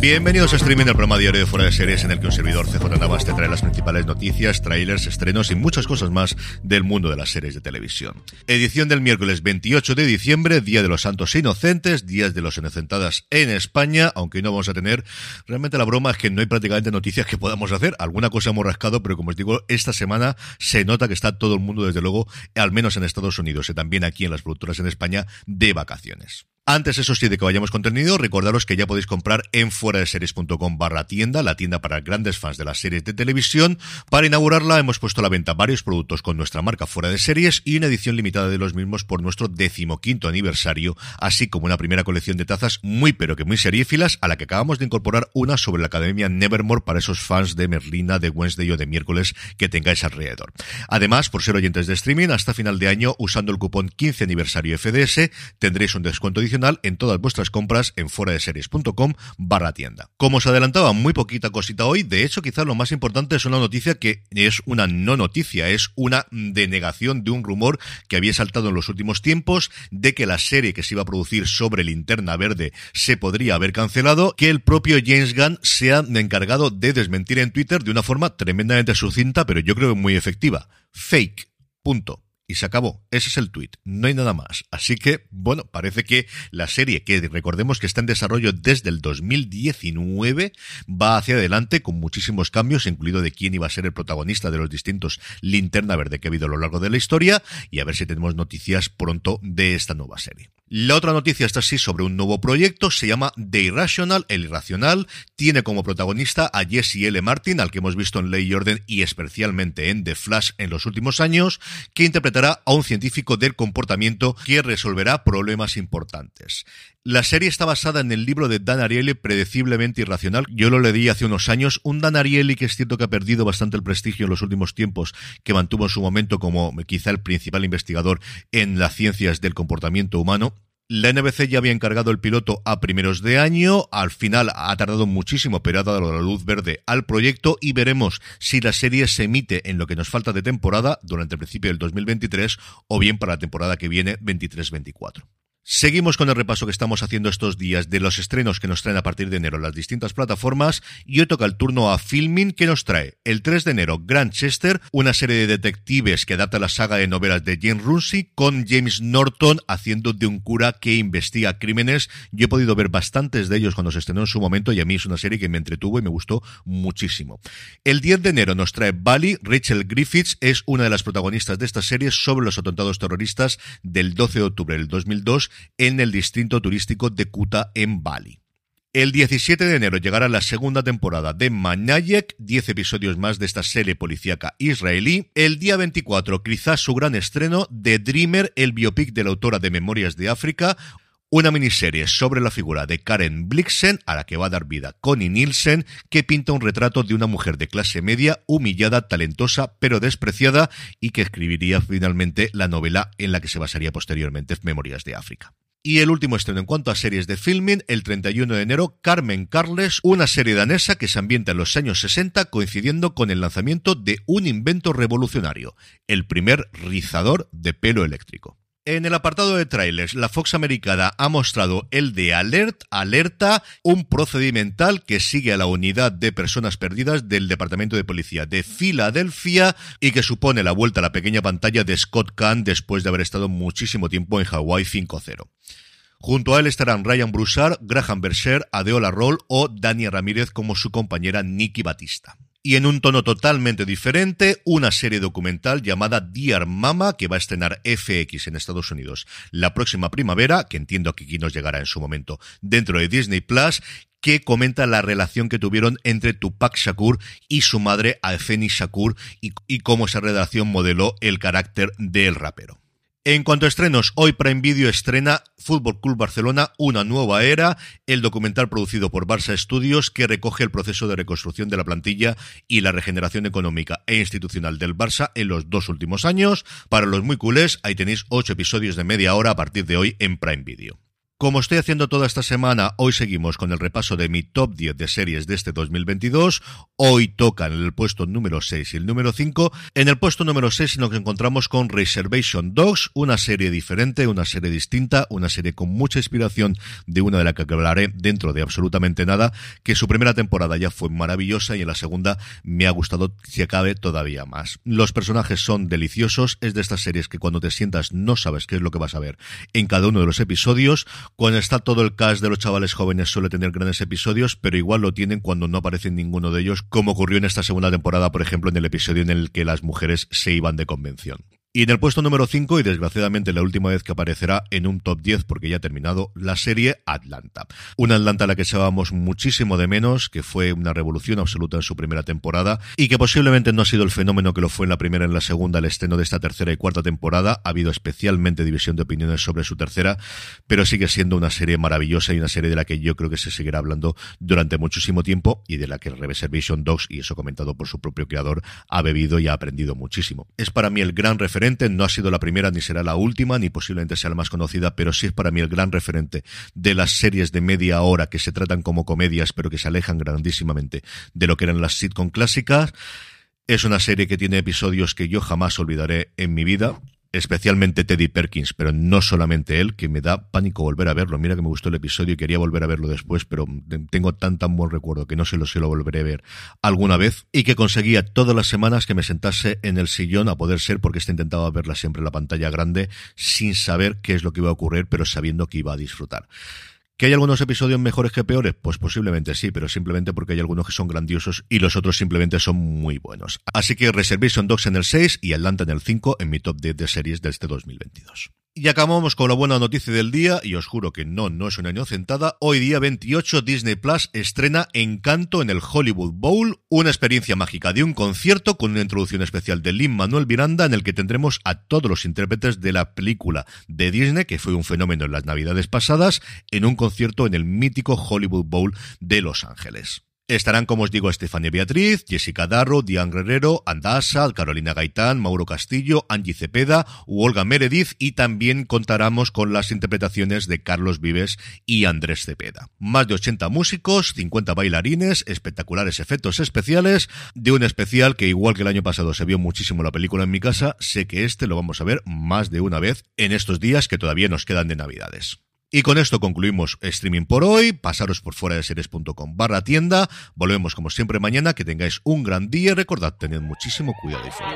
Bienvenidos a Streaming, el programa diario de Fuera de Series en el que un servidor CJ Navas te trae las principales noticias, trailers, estrenos y muchas cosas más del mundo de las series de televisión. Edición del miércoles 28 de diciembre, Día de los Santos Inocentes, Días de los Inocentadas en España, aunque no vamos a tener, realmente la broma es que no hay prácticamente noticias que podamos hacer, alguna cosa hemos rascado, pero como os digo, esta semana se nota que está todo el mundo, desde luego, al menos en Estados Unidos y también aquí en las productoras en España, de vacaciones. Antes, eso sí, de que vayamos contenido, recordaros que ya podéis comprar en fuera de series.com barra tienda, la tienda para grandes fans de las series de televisión. Para inaugurarla hemos puesto a la venta varios productos con nuestra marca fuera de series y una edición limitada de los mismos por nuestro decimoquinto aniversario, así como una primera colección de tazas muy pero que muy seriéfilas a la que acabamos de incorporar una sobre la Academia Nevermore para esos fans de Merlina, de Wednesday o de miércoles que tengáis alrededor. Además, por ser oyentes de streaming, hasta final de año, usando el cupón 15 aniversario FDS, tendréis un descuento en todas vuestras compras en fuera de series.com barra tienda. Como os adelantaba, muy poquita cosita hoy, de hecho quizás lo más importante es una noticia que es una no noticia, es una denegación de un rumor que había saltado en los últimos tiempos de que la serie que se iba a producir sobre Linterna Verde se podría haber cancelado, que el propio James Gunn se ha encargado de desmentir en Twitter de una forma tremendamente sucinta, pero yo creo muy efectiva. Fake. Punto y se acabó. Ese es el tweet. No hay nada más. Así que, bueno, parece que la serie, que recordemos que está en desarrollo desde el 2019, va hacia adelante con muchísimos cambios, incluido de quién iba a ser el protagonista de los distintos linterna verde que ha habido a lo largo de la historia, y a ver si tenemos noticias pronto de esta nueva serie. La otra noticia está así sobre un nuevo proyecto, se llama The Irrational, el irracional, tiene como protagonista a Jesse L. Martin, al que hemos visto en Ley y Orden y especialmente en The Flash en los últimos años, que interpretará a un científico del comportamiento que resolverá problemas importantes. La serie está basada en el libro de Dan Ariely, Predeciblemente Irracional. Yo lo leí hace unos años. Un Dan Ariely que es cierto que ha perdido bastante el prestigio en los últimos tiempos, que mantuvo en su momento como quizá el principal investigador en las ciencias del comportamiento humano. La NBC ya había encargado el piloto a primeros de año, al final ha tardado muchísimo, pero ha dado la luz verde al proyecto y veremos si la serie se emite en lo que nos falta de temporada durante el principio del 2023 o bien para la temporada que viene 23-24. Seguimos con el repaso que estamos haciendo estos días de los estrenos que nos traen a partir de enero las distintas plataformas y hoy toca el turno a Filming que nos trae el 3 de enero Grantchester, una serie de detectives que adapta la saga de novelas de Jane Runcie con James Norton haciendo de un cura que investiga crímenes. Yo he podido ver bastantes de ellos cuando se estrenó en su momento y a mí es una serie que me entretuvo y me gustó muchísimo. El 10 de enero nos trae Bali, Rachel Griffiths es una de las protagonistas de esta serie sobre los atentados terroristas del 12 de octubre del 2002 en el distrito turístico de Kuta en Bali. El 17 de enero llegará la segunda temporada de Manayek, 10 episodios más de esta serie policíaca israelí. El día 24, quizás su gran estreno, The Dreamer, el biopic de la autora de Memorias de África, una miniserie sobre la figura de Karen Blixen, a la que va a dar vida Connie Nielsen, que pinta un retrato de una mujer de clase media, humillada, talentosa, pero despreciada, y que escribiría finalmente la novela en la que se basaría posteriormente Memorias de África. Y el último estreno en cuanto a series de filming, el 31 de enero, Carmen Carles, una serie danesa que se ambienta en los años 60 coincidiendo con el lanzamiento de un invento revolucionario, el primer rizador de pelo eléctrico. En el apartado de trailers, la Fox americana ha mostrado el de Alert, Alerta, un procedimental que sigue a la unidad de personas perdidas del Departamento de Policía de Filadelfia y que supone la vuelta a la pequeña pantalla de Scott Kahn después de haber estado muchísimo tiempo en Hawaii 5-0. Junto a él estarán Ryan Broussard, Graham Berser, Adeola Roll o Dani Ramírez como su compañera Nikki Batista y en un tono totalmente diferente, una serie documental llamada Dear Mama que va a estrenar FX en Estados Unidos la próxima primavera, que entiendo que aquí nos llegará en su momento dentro de Disney Plus, que comenta la relación que tuvieron entre Tupac Shakur y su madre Afeni Shakur y, y cómo esa relación modeló el carácter del rapero. En cuanto a estrenos, hoy Prime Video estrena Fútbol Club Barcelona, una nueva era, el documental producido por Barça Studios que recoge el proceso de reconstrucción de la plantilla y la regeneración económica e institucional del Barça en los dos últimos años. Para los muy culés, ahí tenéis ocho episodios de media hora a partir de hoy en Prime Video. Como estoy haciendo toda esta semana, hoy seguimos con el repaso de mi top 10 de series de este 2022. Hoy tocan el puesto número 6 y el número 5. En el puesto número 6 nos encontramos con Reservation Dogs, una serie diferente, una serie distinta, una serie con mucha inspiración de una de la que hablaré dentro de absolutamente nada, que su primera temporada ya fue maravillosa y en la segunda me ha gustado, si acabe, todavía más. Los personajes son deliciosos, es de estas series que cuando te sientas no sabes qué es lo que vas a ver en cada uno de los episodios. Cuando está todo el cast de los chavales jóvenes suele tener grandes episodios, pero igual lo tienen cuando no aparece ninguno de ellos, como ocurrió en esta segunda temporada, por ejemplo, en el episodio en el que las mujeres se iban de convención. Y en el puesto número 5, y desgraciadamente la última vez que aparecerá en un top 10 porque ya ha terminado, la serie Atlanta. Una Atlanta a la que echábamos muchísimo de menos, que fue una revolución absoluta en su primera temporada y que posiblemente no ha sido el fenómeno que lo fue en la primera y en la segunda, el estreno de esta tercera y cuarta temporada. Ha habido especialmente división de opiniones sobre su tercera, pero sigue siendo una serie maravillosa y una serie de la que yo creo que se seguirá hablando durante muchísimo tiempo y de la que Reservation Dogs, y eso comentado por su propio creador, ha bebido y ha aprendido muchísimo. Es para mí el gran referente no ha sido la primera ni será la última, ni posiblemente sea la más conocida, pero sí es para mí el gran referente de las series de media hora que se tratan como comedias, pero que se alejan grandísimamente de lo que eran las sitcom clásicas. Es una serie que tiene episodios que yo jamás olvidaré en mi vida especialmente Teddy Perkins, pero no solamente él, que me da pánico volver a verlo. Mira que me gustó el episodio y quería volver a verlo después, pero tengo tan tan buen recuerdo que no sé si lo volveré a ver alguna vez y que conseguía todas las semanas que me sentase en el sillón a poder ser porque este intentaba verla siempre en la pantalla grande sin saber qué es lo que iba a ocurrir, pero sabiendo que iba a disfrutar. ¿Que hay algunos episodios mejores que peores? Pues posiblemente sí, pero simplemente porque hay algunos que son grandiosos y los otros simplemente son muy buenos. Así que Reservation Dogs en el 6 y Atlanta en el 5 en mi top 10 de series de este 2022. Y acabamos con la buena noticia del día, y os juro que no, no es una inocentada. Hoy día 28 Disney Plus estrena Encanto en el Hollywood Bowl, una experiencia mágica de un concierto con una introducción especial de Lin Manuel Miranda en el que tendremos a todos los intérpretes de la película de Disney, que fue un fenómeno en las navidades pasadas, en un concierto en el mítico Hollywood Bowl de Los Ángeles. Estarán, como os digo, Estefania Beatriz, Jessica Darro, Diane Guerrero, Andasa, Carolina Gaitán, Mauro Castillo, Angie Cepeda u Olga Meredith y también contaremos con las interpretaciones de Carlos Vives y Andrés Cepeda. Más de 80 músicos, 50 bailarines, espectaculares efectos especiales de un especial que igual que el año pasado se vio muchísimo la película en mi casa, sé que este lo vamos a ver más de una vez en estos días que todavía nos quedan de Navidades. Y con esto concluimos streaming por hoy. Pasaros por fuera de series.com barra tienda. Volvemos como siempre mañana. Que tengáis un gran día. Recordad, tened muchísimo cuidado y fuera.